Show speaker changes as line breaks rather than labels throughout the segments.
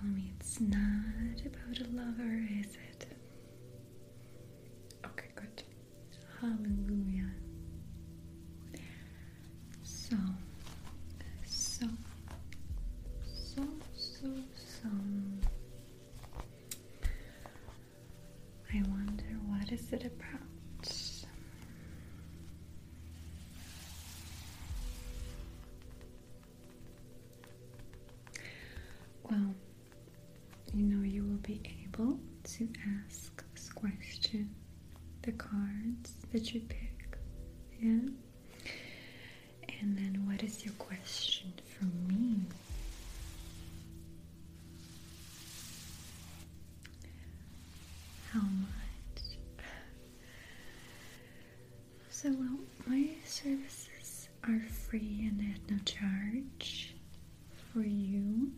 Tell me it's not about a lover, is it? Okay, good. Hallelujah. To ask this question, the cards that you pick, yeah? And then, what is your question for me? How much? So, well, my services are free and at no charge for you.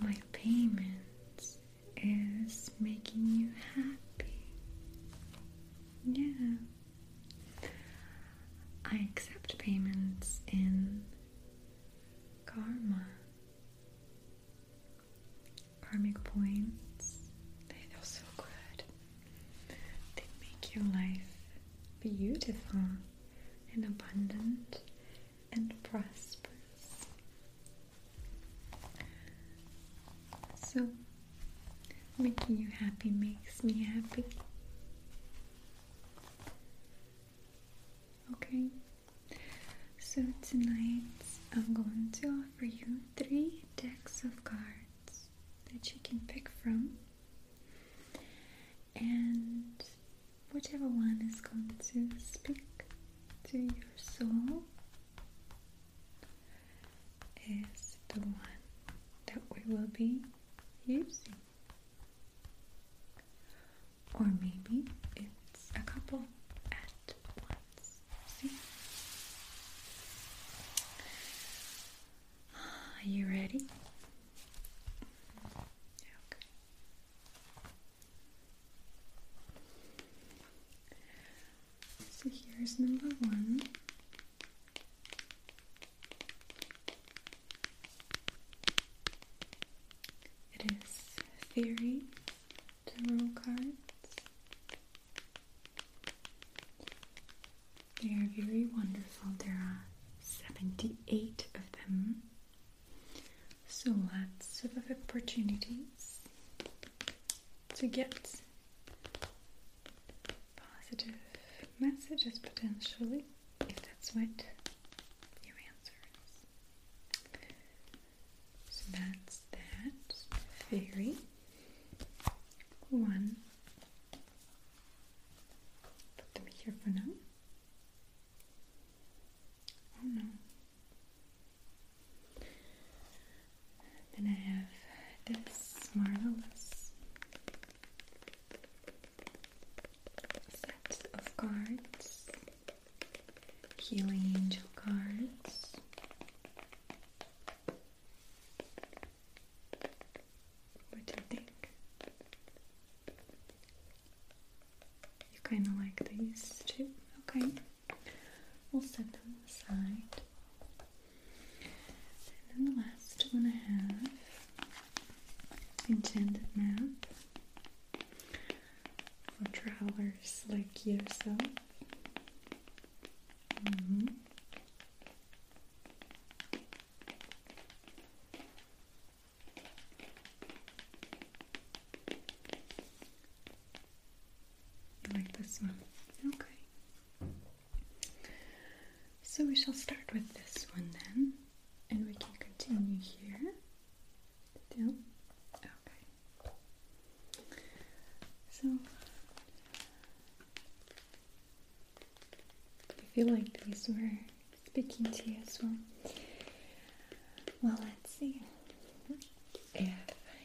My payment is making you happy. Yeah. I accept payments in karma. Karmic points. They feel so good. They make your life beautiful and abundant and prosperous. So, happy makes me happy. Okay, so tonight I'm going to offer you three decks of cards that you can pick from, and whichever one is going to speak to your soul is the one that we will be using. Or maybe it's a couple at once. See? Are you ready? Okay. So here's number one. It is Fairy Tarot cards. They are very wonderful. There are 78 of them. So lots of opportunities to get positive messages potentially, if that's what your answer is. So that's that. Fairy. One. Put them here for now. Oh no. Then I have cards, healing angel cards. What do you think? You kind of like these too? Okay. We'll set them aside. And then the last one I have map for travelers like yourself. Mm-hmm. You like this one? Okay. So we shall start with this one then, and we can continue here. Still? Okay. So I feel like these were speaking to you as well. Well, let's see. If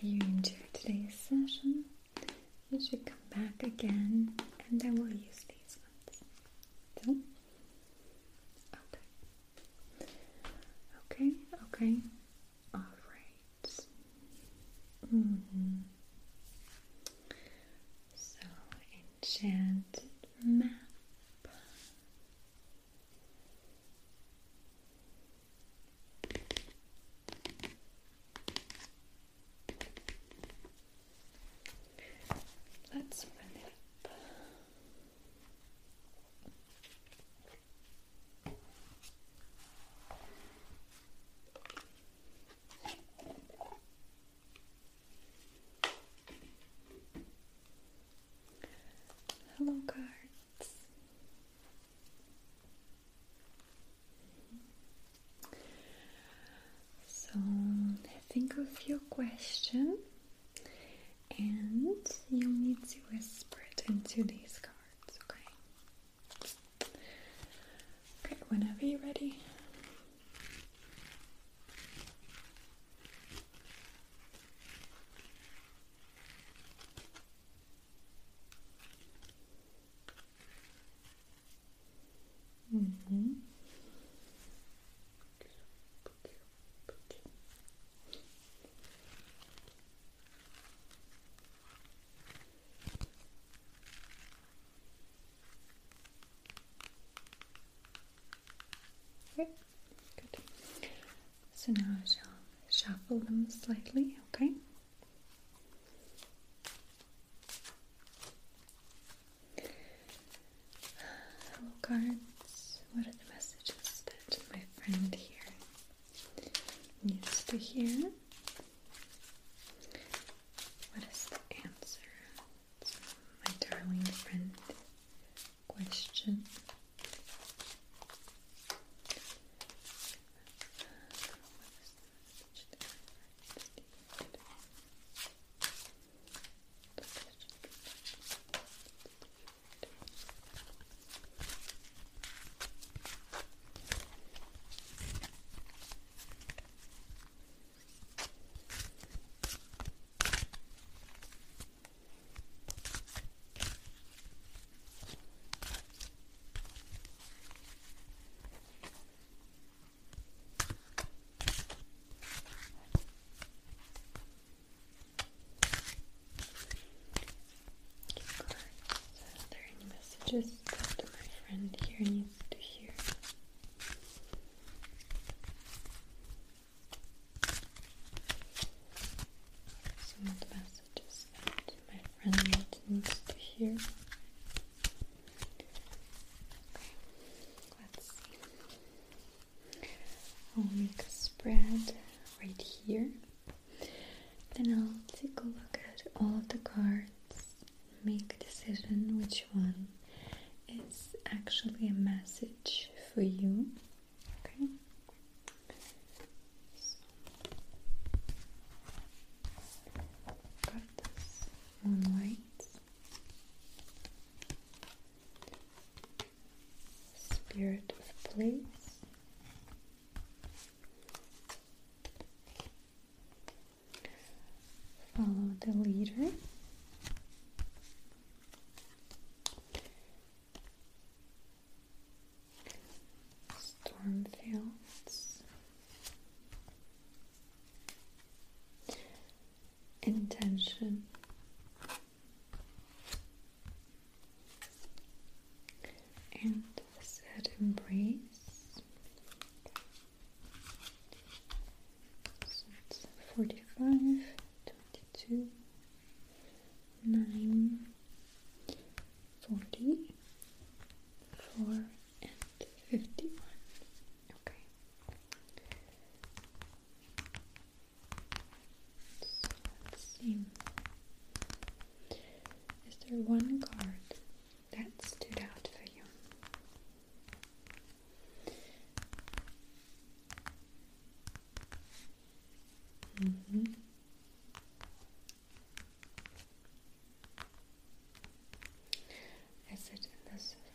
you enjoyed today's session, you should come back again and I will use these ones. So, okay. Okay, okay. Alright. Mm-hmm. So, enchanted map. Let's open it up. Hello, cards. So, think of your question and you'll need to whisper it into these cards, okay? Okay, whenever you're ready. Mm-hmm. Okay, good. So now I shall shuffle them slightly, okay? Hello, cards. What are the messages that my friend here needs to hear? What is the answer to my darling friend question? Are there messages that my friend here needs to hear? Some of the messages that my friend needs to hear.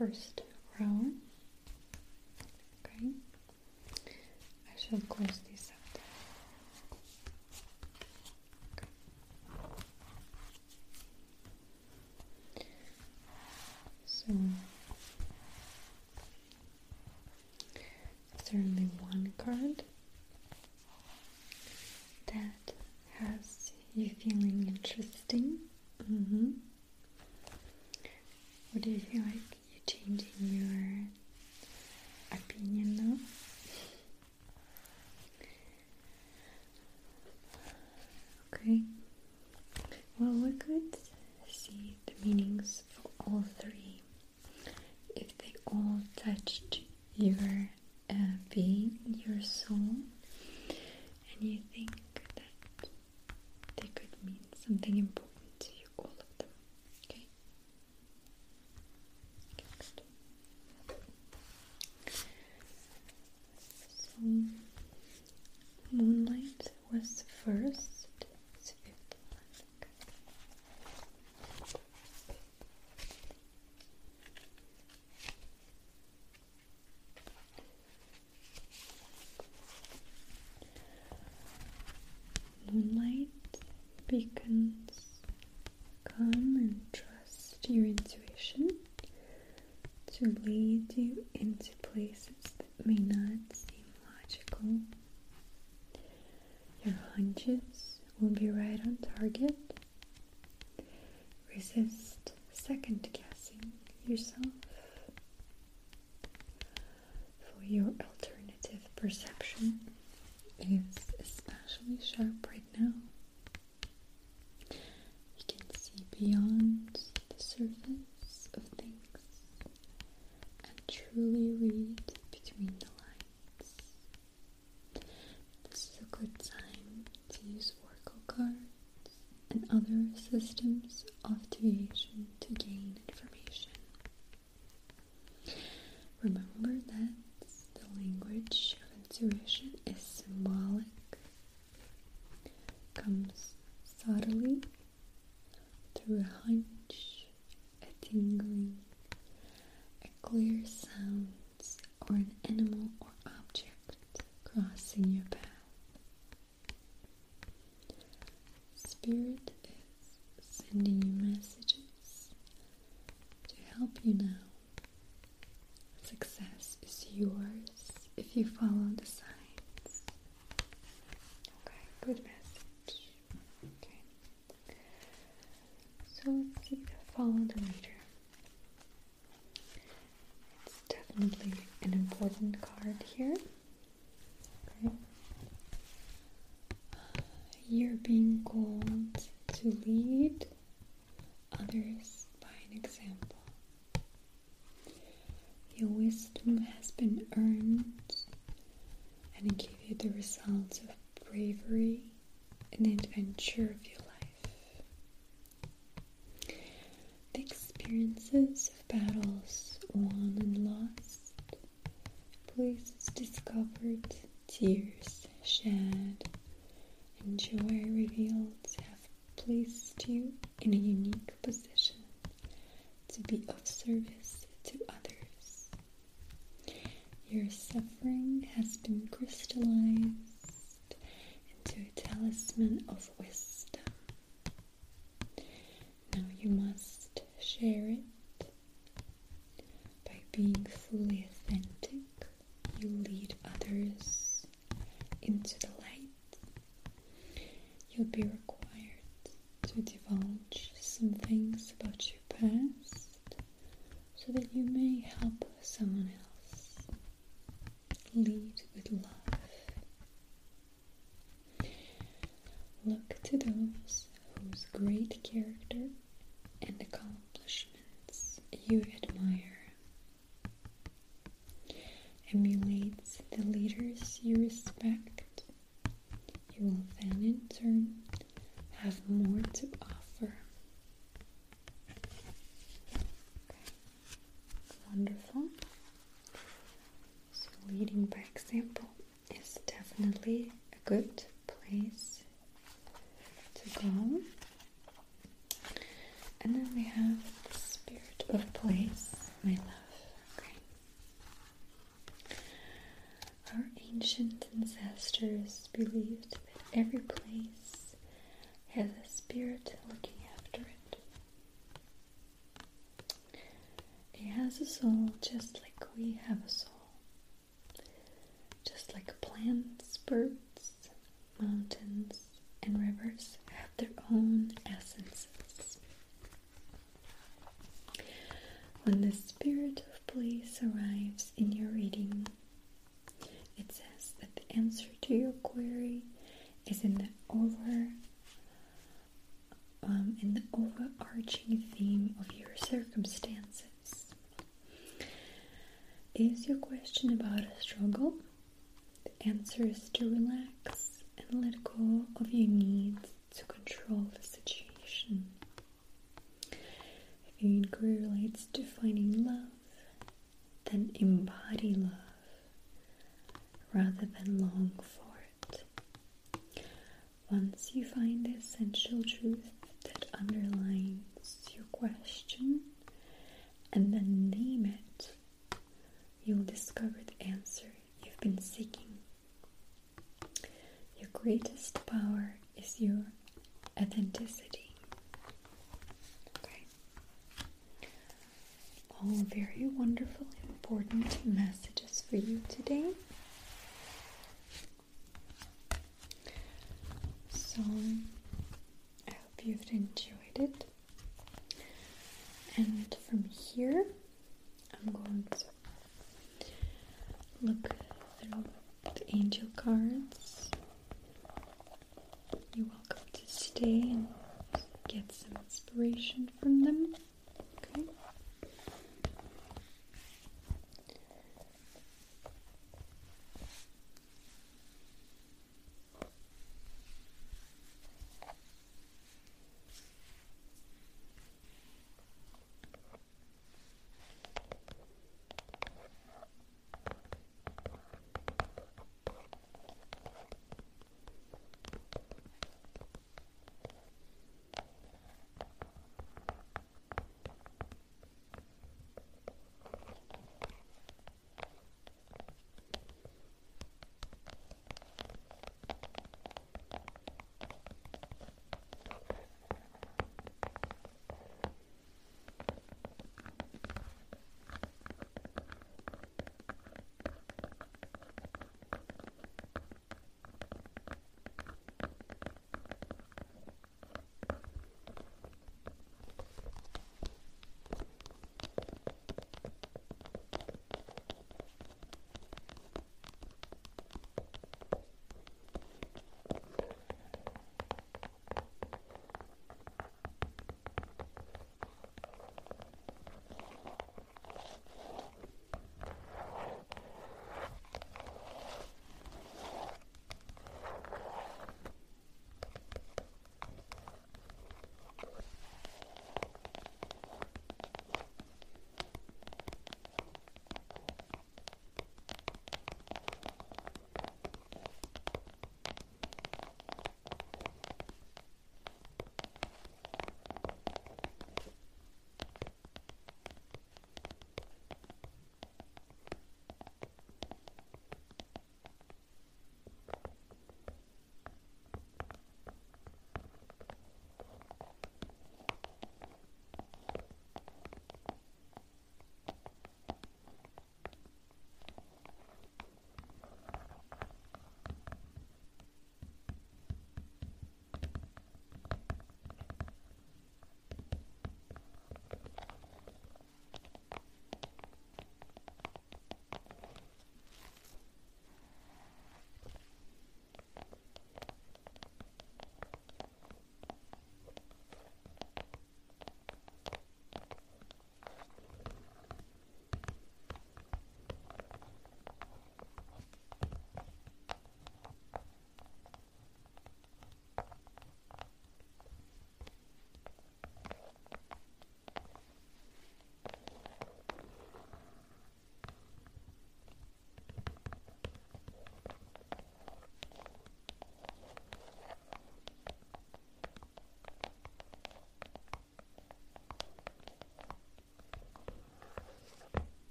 First row? Okay. I shall close these out. Okay. So is there only one card that has you feeling interesting? Mm-hmm. What do you feel like you changing your opinion now? Okay. Well, we could see the meanings for all three if they all touched your uh, being, your soul, and you think that they could mean something important to you, all of them. Okay? Good. So, moonlight was first. It's fifth one. Moonlight beacons come and trust your intuition to lead you that may not seem logical. Your hunches will be right on target. Resist second guessing yourself. For your alternative perception is especially sharp right now. You can see beyond the surface of things and truly read between the lines. This is a good time to use oracle cards and other systems of deviation to gain information. Remember that the language of intuition is symbolic, comes subtly through a hunch, a tingling, a clear sound, or an animal or object crossing your path. Spirit is sending you messages to help you now. Success is yours if you follow the signs. Okay, good message. Okay. So let's see the follow the leader. It's definitely an important card here. Okay. You're being called to lead others by an example. Your wisdom has been earned and it gave you the results of bravery and adventure of your life. The experiences of battles won and lost, places discovered, tears shed, and joy revealed have placed you in a unique position to be of service to others. Your suffering has been crystallized talisman of wisdom. Now you must share it by being fully authentic. You lead others into the light. You'll be required to divulge some things about your past so that you may help someone else. Lead to those whose great character and accomplishments you admire. Emulate the leaders you respect. You will then in turn have a soul. Just like plants, birds, mountains, and rivers have their own essences. When the spirit of place arrives in your reading, it says that the answer to your query is in the over um, in the overarching theme of your circumstances. Is your question about a struggle? The answer is to relax and let go of your needs to control the situation. If your inquiry relates to finding love, then embody love rather than long for it. Once you find the essential truth that underlines your question and then name it, you'll discover the answer you've been seeking. Your greatest power is your authenticity. Okay. All very wonderful, important messages for you today. So, I hope you've enjoyed it.